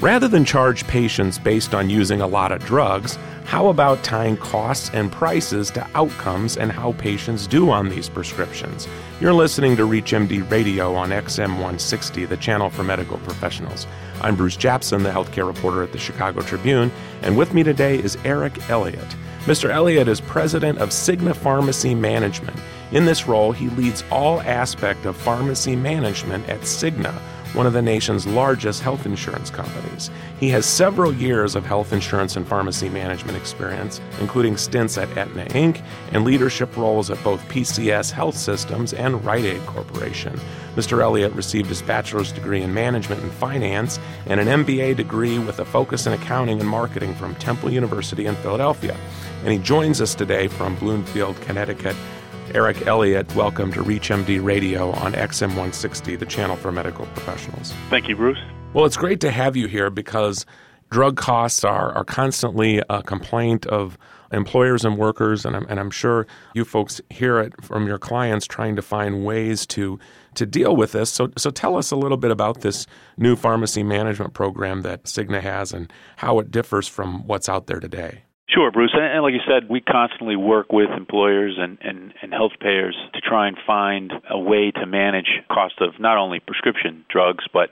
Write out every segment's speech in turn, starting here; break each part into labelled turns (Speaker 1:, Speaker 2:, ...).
Speaker 1: Rather than charge patients based on using a lot of drugs, how about tying costs and prices to outcomes and how patients do on these prescriptions? You're listening to ReachMD Radio on XM 160, the channel for medical professionals. I'm Bruce Japsen, the healthcare reporter at the Chicago Tribune, and with me today is Eric Elliott. Mr. Elliott is president of Cigna Pharmacy Management. In this role, he leads all aspect of pharmacy management at Cigna one of the nation's largest health insurance companies. He has several years of health insurance and pharmacy management experience, including stints at Aetna Inc. and leadership roles at both PCS Health Systems and Rite Aid Corporation. Mr. Elliott received his bachelor's degree in management and finance and an MBA degree with a focus in accounting and marketing from Temple University in Philadelphia. And he joins us today from Bloomfield, Connecticut Eric Elliott, welcome to ReachMD Radio on XM 160, the channel for medical professionals.
Speaker 2: Thank you, Bruce.
Speaker 1: Well, it's great to have you here because drug costs are, are constantly a complaint of employers and workers, and I'm, and I'm sure you folks hear it from your clients trying to find ways to to deal with this. So, so tell us a little bit about this new pharmacy management program that Cigna has and how it differs from what's out there today.
Speaker 2: Sure, Bruce. And, and like you said, we constantly work with employers and, and, and health payers to try and find a way to manage cost of not only prescription drugs, but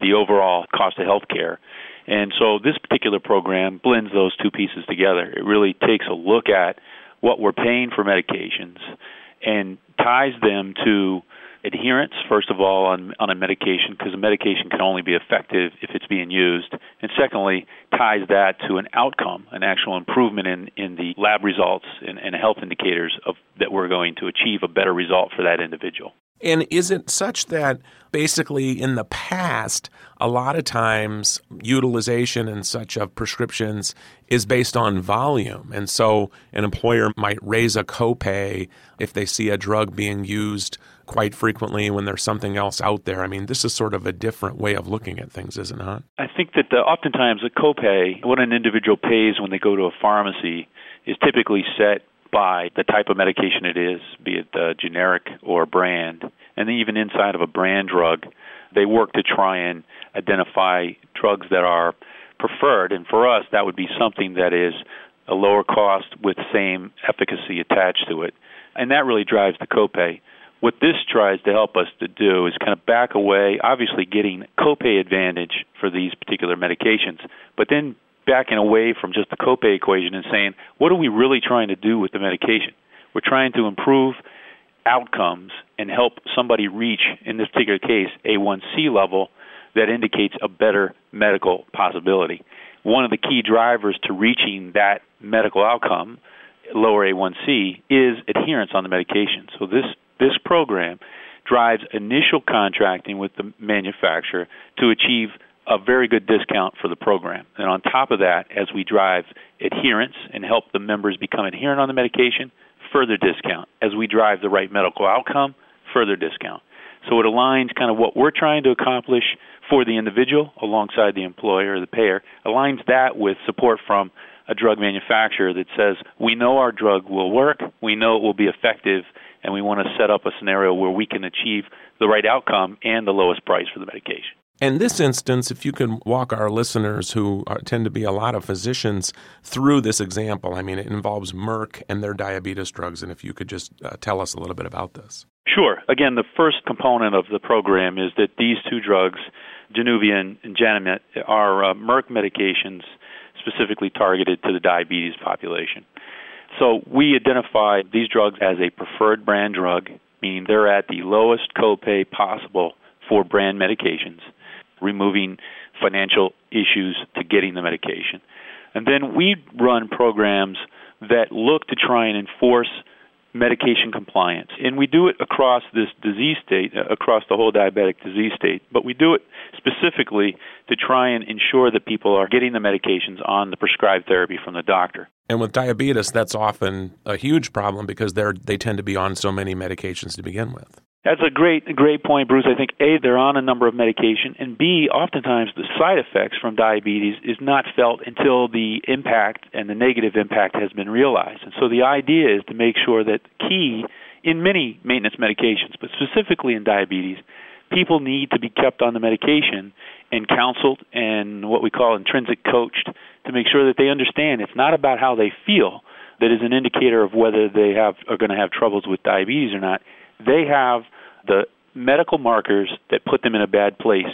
Speaker 2: the overall cost of health care. And so this particular program blends those two pieces together. It really takes a look at what we're paying for medications and ties them to adherence, first of all, on, on a medication, because a medication can only be effective if it's being used. And secondly, ties that to an outcome, an actual improvement in, in the lab results and, and health indicators of that we're going to achieve a better result for that individual.
Speaker 1: And is it such that basically in the past, a lot of times utilization and such of prescriptions is based on volume? And so an employer might raise a copay if they see a drug being used quite frequently when there's something else out there. I mean, this is sort of a different way of looking at things, is it not?
Speaker 2: I think that the, oftentimes a copay, what an individual pays when they go to a pharmacy, is typically set by the type of medication it is, be it uh, generic or brand. And even inside of a brand drug, they work to try and identify drugs that are preferred. And for us, that would be something that is a lower cost with same efficacy attached to it. And that really drives the copay. What this tries to help us to do is kind of back away, obviously getting copay advantage for these particular medications, but then backing away from just the copay equation and saying, what are we really trying to do with the medication? We're trying to improve outcomes and help somebody reach, in this particular case, A1C level that indicates a better medical possibility. One of the key drivers to reaching that medical outcome, lower A1C, is adherence on the medication. So this this program drives initial contracting with the manufacturer to achieve a very good discount for the program. And on top of that, as we drive adherence and help the members become adherent on the medication, further discount. As we drive the right medical outcome, further discount. So it aligns kind of what we're trying to accomplish for the individual alongside the employer or the payer, aligns that with support from a drug manufacturer that says, we know our drug will work, we know it will be effective, and we want to set up a scenario where we can achieve the right outcome and the lowest price for the medication.
Speaker 1: In this instance, if you can walk our listeners, who are, tend to be a lot of physicians, through this example, I mean, it involves Merck and their diabetes drugs, and if you could just uh, tell us a little bit about this.
Speaker 2: Sure. Again, the first component of the program is that these two drugs, Januvia and Janumet, are uh, Merck medications specifically targeted to the diabetes population. So we identify these drugs as a preferred brand drug, meaning they're at the lowest copay possible for brand medications, removing financial issues to getting the medication. And then we run programs that look to try and enforce medication compliance. And we do it across this disease state, uh, across the whole diabetic disease state, but we do it specifically to try and ensure that people are getting the medications on the prescribed therapy from the doctor.
Speaker 1: And with diabetes, that's often a huge problem because they're they tend to be on so many medications to begin with.
Speaker 2: That's a great, great point, Bruce. I think A, they're on a number of medication, and B, oftentimes the side effects from diabetes is not felt until the impact and the negative impact has been realized. And so the idea is to make sure that key in many maintenance medications, but specifically in diabetes, people need to be kept on the medication and counseled and what we call intrinsic coached to make sure that they understand it's not about how they feel that is an indicator of whether they have are going to have troubles with diabetes or not. They have the medical markers that put them in a bad place.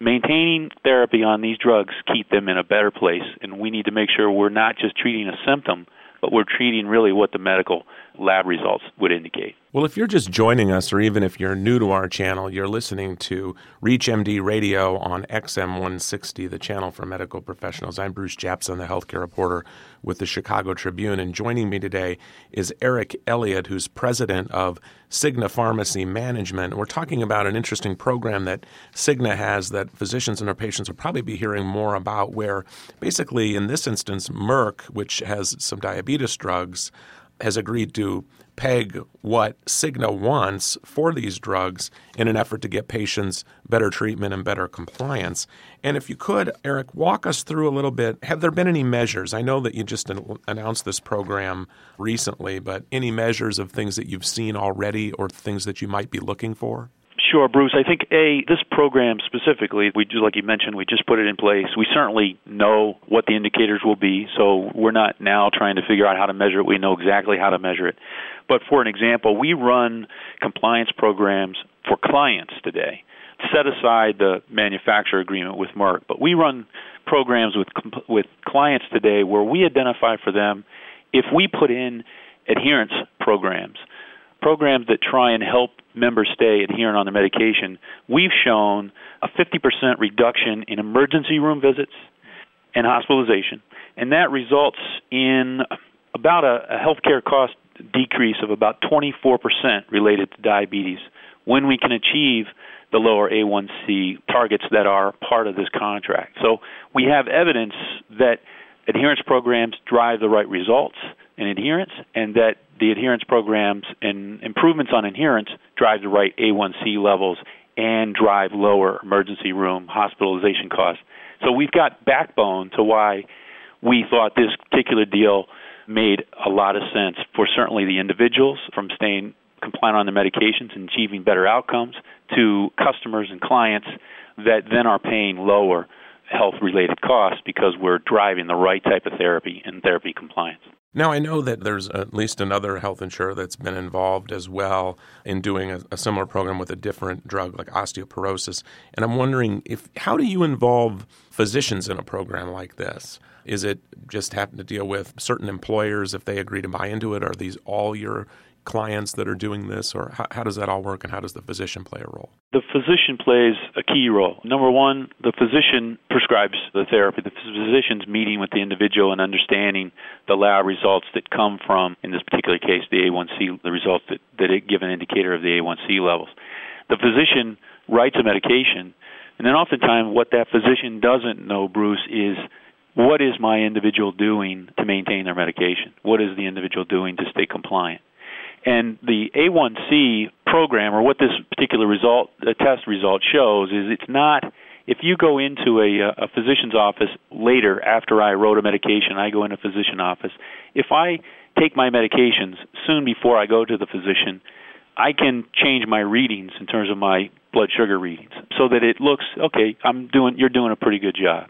Speaker 2: Maintaining therapy on these drugs keep them in a better place, and we need to make sure we're not just treating a symptom, but we're treating really what the medical lab results would indicate.
Speaker 1: Well, if you're just joining us, or even if you're new to our channel, you're listening to ReachMD Radio on XM 160, the channel for medical professionals. I'm Bruce Japsen, the healthcare reporter with the Chicago Tribune, and joining me today is Eric Elliott, who's president of Cigna Pharmacy Management. We're talking about an interesting program that Cigna has that physicians and their patients will probably be hearing more about, where basically, in this instance, Merck, which has some diabetes drugs, has agreed to peg what Cigna wants for these drugs in an effort to get patients better treatment and better compliance. And if you could, Eric, walk us through a little bit. Have there been any measures? I know that you just announced this program recently, but any measures of things that you've seen already or things that you might be looking for?
Speaker 2: Sure, Bruce. I think a this program specifically, we just like you mentioned, we just put it in place. We certainly know what the indicators will be, so we're not now trying to figure out how to measure it. We know exactly how to measure it. But for an example, we run compliance programs for clients today. Set aside the manufacturer agreement with Merck, but we run programs with with clients today where we identify for them if we put in adherence programs programs that try and help members stay adherent on their medication, we've shown a 50% reduction in emergency room visits and hospitalization, and that results in about a, a healthcare cost decrease of about 24% related to diabetes when we can achieve the lower A1C targets that are part of this contract. So we have evidence that adherence programs drive the right results in adherence and that the adherence programs and improvements on adherence drive the right A1C levels and drive lower emergency room hospitalization costs. So we've got backbone to why we thought this particular deal made a lot of sense for certainly the individuals from staying compliant on their medications and achieving better outcomes to customers and clients that then are paying lower health related costs because we're driving the right type of therapy and therapy compliance.
Speaker 1: Now, I know that there's at least another health insurer that's been involved as well in doing a, a, similar program with a different drug like osteoporosis. And I'm wondering if how do you involve physicians in a program like this? Is it just happen to deal with certain employers if they agree to buy into it? Are these all your clients that are doing this, or how, how, does that all work, and how does the physician play a role?
Speaker 2: The physician plays a key role. Number one, the physician prescribes the therapy. The physician's meeting with the individual and understanding the lab results that come from, in this particular case, the A1C, the results that, that give an indicator of the A1C levels. The physician writes a medication, and then oftentimes what that physician doesn't know, Bruce, is what is my individual doing to maintain their medication? What is the individual doing to stay compliant? And the A1C program, or what this particular result, the test result shows, is it's not. If you go into a, uh, a physician's office later after I wrote a medication, I go in a physician office. If I take my medications soon before I go to the physician, I can change my readings in terms of my blood sugar readings so that it looks okay. I'm doing. You're doing a pretty good job.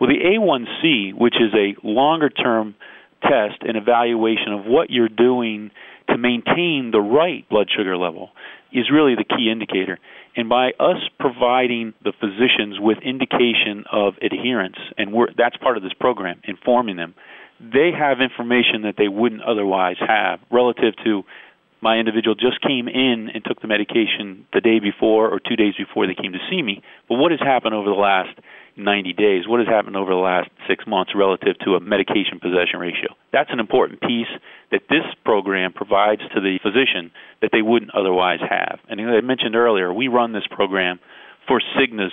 Speaker 2: Well, the A1C, which is a longer term test and evaluation of what you're doing to maintain the right blood sugar level is really the key indicator. And by us providing the physicians with indication of adherence, and that's part of this program, informing them, they have information that they wouldn't otherwise have relative to my individual just came in and took the medication the day before or two days before they came to see me. But what has happened over the last 90 days? What has happened over the last six months relative to a medication possession ratio? That's an important piece that this program provides to the physician that they wouldn't otherwise have. And as I mentioned earlier, we run this program for Cigna's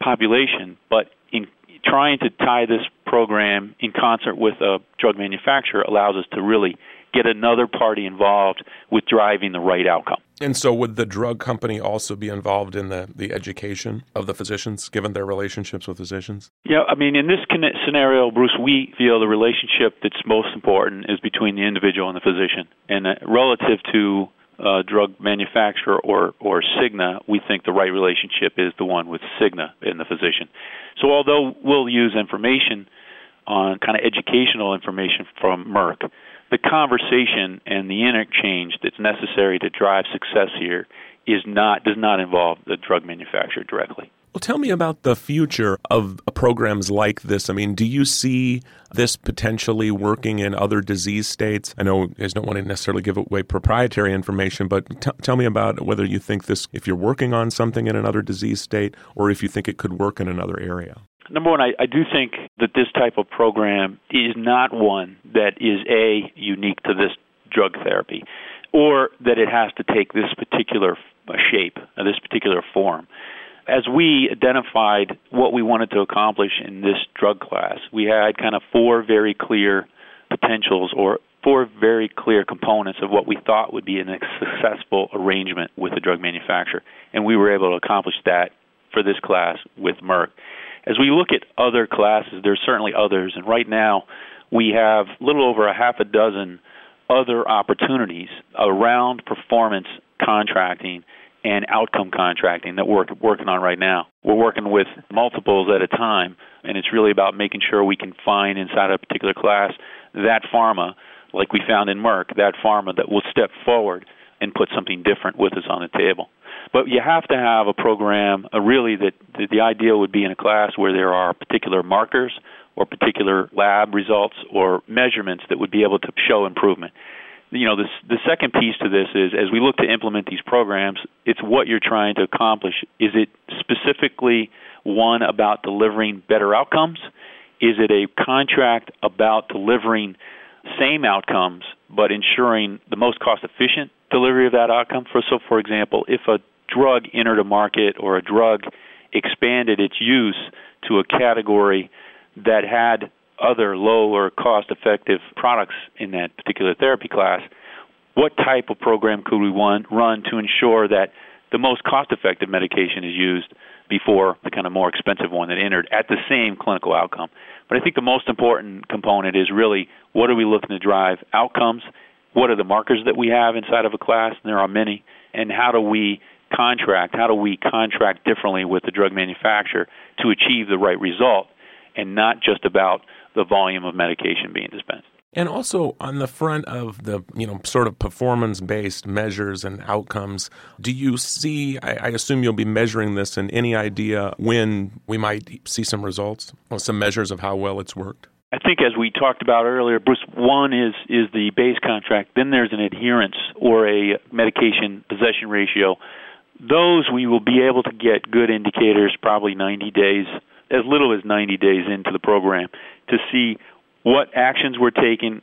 Speaker 2: population, but in trying to tie this program in concert with a drug manufacturer allows us to really get another party involved with driving the right outcome.
Speaker 1: And so, would the drug company also be involved in the, the education of the physicians, given their relationships with physicians?
Speaker 2: Yeah, I mean, in this scenario, Bruce, we feel the relationship that's most important is between the individual and the physician. And uh, relative to uh, drug manufacturer or or Cigna, we think the right relationship is the one with Cigna and the physician. So although we'll use information on kind of educational information from Merck, the conversation and the interchange that's necessary to drive success here is not does not involve the drug manufacturer directly.
Speaker 1: Well, tell me about the future of programs like this. I mean, do you see this potentially working in other disease states? I know you guys don't want to necessarily give away proprietary information, but t- tell me about whether you think this, if you're working on something in another disease state, or if you think it could work in another area.
Speaker 2: Number one, I, I do think that this type of program is not one that is a unique to this drug therapy, or that it has to take this particular shape, uh, this particular form as we identified what we wanted to accomplish in this drug class, we had kind of four very clear potentials or four very clear components of what we thought would be a successful arrangement with the drug manufacturer. And we were able to accomplish that for this class with Merck. As we look at other classes, there's certainly others, and right now we have a little over a half a dozen other opportunities around performance contracting and outcome contracting that we're working on right now. We're working with multiples at a time, and it's really about making sure we can find inside a particular class that pharma, like we found in Merck, that pharma that will step forward and put something different with us on the table. But you have to have a program, uh, really, that the, ideal would be in a class where there are particular markers or particular lab results or measurements that would be able to show improvement you know, this, the second piece to this is as we look to implement these programs, it's what you're trying to accomplish. Is it specifically one about delivering better outcomes? Is it a contract about delivering same outcomes but ensuring the most cost efficient delivery of that outcome? For so, for example, if a drug entered a market or a drug expanded its use to a category that had other low or cost effective products in that particular therapy class, what type of program could we run to ensure that the most cost effective medication is used before the kind of more expensive one that entered at the same clinical outcome? But I think the most important component is really what are we looking to drive outcomes? What are the markers that we have inside of a class? And there are many. And how do we contract? How do we contract differently with the drug manufacturer to achieve the right result and not just about the volume of medication being dispensed.
Speaker 1: And also on the front of the you know sort of performance based measures and outcomes, do you see? I, I, assume you'll be measuring this. And any idea when we might see some results or some measures of how well it's worked?
Speaker 2: I think as we talked about earlier, Bruce, one is is the base contract. Then there's an adherence or a medication possession ratio. Those we will be able to get good indicators probably 90 days, as little as 90 days into the program to see what actions we're taking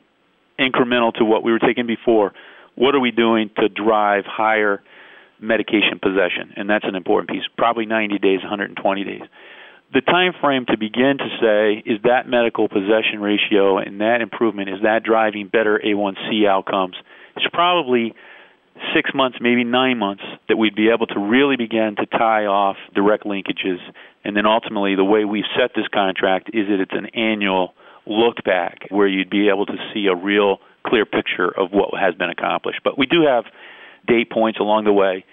Speaker 2: incremental to what we were taking before. What are we doing to drive higher medication possession? And that's an important piece. Probably 90 days, 120 days. The time frame to begin to say is that medical possession ratio and that improvement is that driving better A1C outcomes? It's probably six months, maybe nine months, that we'd be able to really begin to tie off direct linkages. And then ultimately, the way we've set this contract is that it's an annual look back where you'd be able to see a real clear picture of what has been accomplished. But we do have date points along the way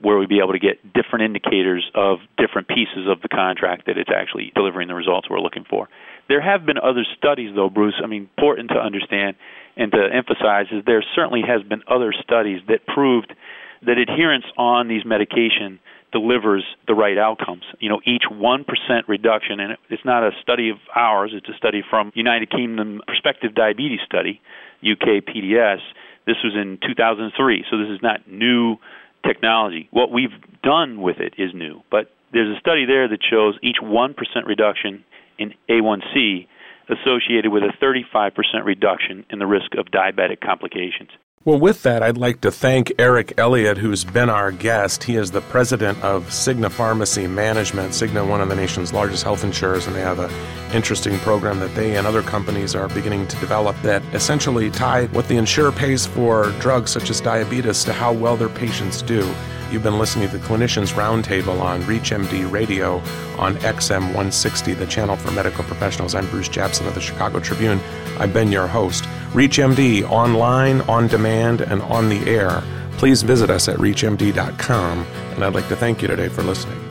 Speaker 2: where we'd be able to get different indicators of different pieces of the contract that it's actually delivering the results we're looking for. There have been other studies, though, Bruce. I mean, important to understand and to emphasize is there certainly has been other studies that proved that adherence on these medication delivers the right outcomes. You know, each 1% reduction, and it's not a study of ours, it's a study from United Kingdom Prospective Diabetes Study, UK PDS. This was in 2003, so this is not new technology. What we've done with it is new, but there's a study there that shows each 1% reduction in A1C associated with a 35% reduction in the risk of diabetic complications.
Speaker 1: Well, with that, I'd like to thank Eric Elliott, who's been our guest. He is the president of Cigna Pharmacy Management. Cigna, one of the nation's largest health insurers, and they have an interesting program that they and other companies are beginning to develop that essentially tie what the insurer pays for drugs such as diabetes to how well their patients do. You've been listening to the Clinicians Roundtable on ReachMD Radio on XM 160, the channel for medical professionals. I'm Bruce Japsen of the Chicago Tribune. I've been your host. ReachMD online, on demand, and on the air please visit us at reachmd.com, and I'd like to thank you today for listening.